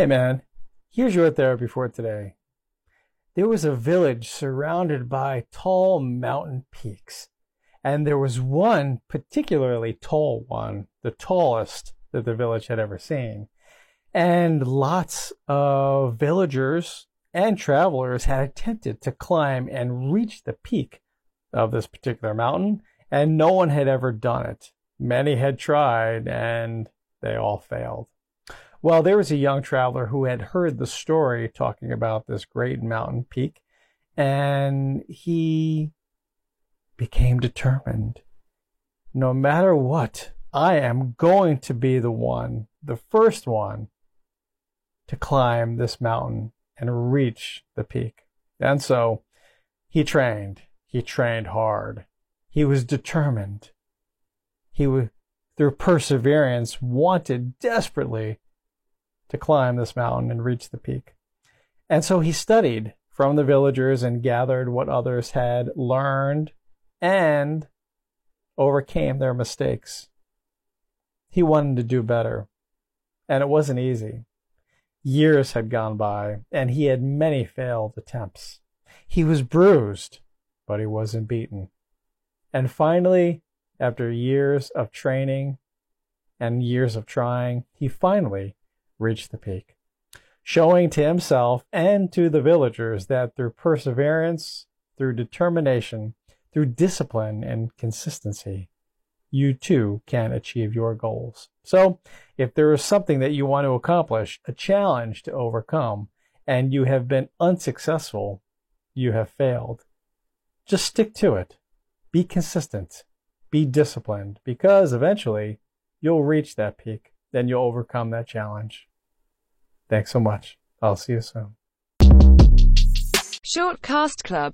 Hey man, here's your therapy for today. There was a village surrounded by tall mountain peaks, and there was one particularly tall one, the tallest that the village had ever seen. And lots of villagers and travelers had attempted to climb and reach the peak of this particular mountain, and no one had ever done it. Many had tried, and they all failed. Well, there was a young traveler who had heard the story talking about this great mountain peak, and he became determined. No matter what, I am going to be the one, the first one, to climb this mountain and reach the peak. And so he trained. He trained hard. He was determined. He, through perseverance, wanted desperately to climb this mountain and reach the peak. And so he studied from the villagers and gathered what others had learned and overcame their mistakes. He wanted to do better, and it wasn't easy. Years had gone by, and he had many failed attempts. He was bruised, but he wasn't beaten. And finally, after years of training and years of trying, he finally reached the peak, showing to himself and to the villagers that through perseverance, through determination, through discipline and consistency, you too can achieve your goals. So, if there is something that you want to accomplish, a challenge to overcome, and you have been unsuccessful, you have failed, just stick to it. Be consistent. Be disciplined because eventually you'll reach that peak. Then you'll overcome that challenge. Thanks so much. I'll see you soon. Shortcast Club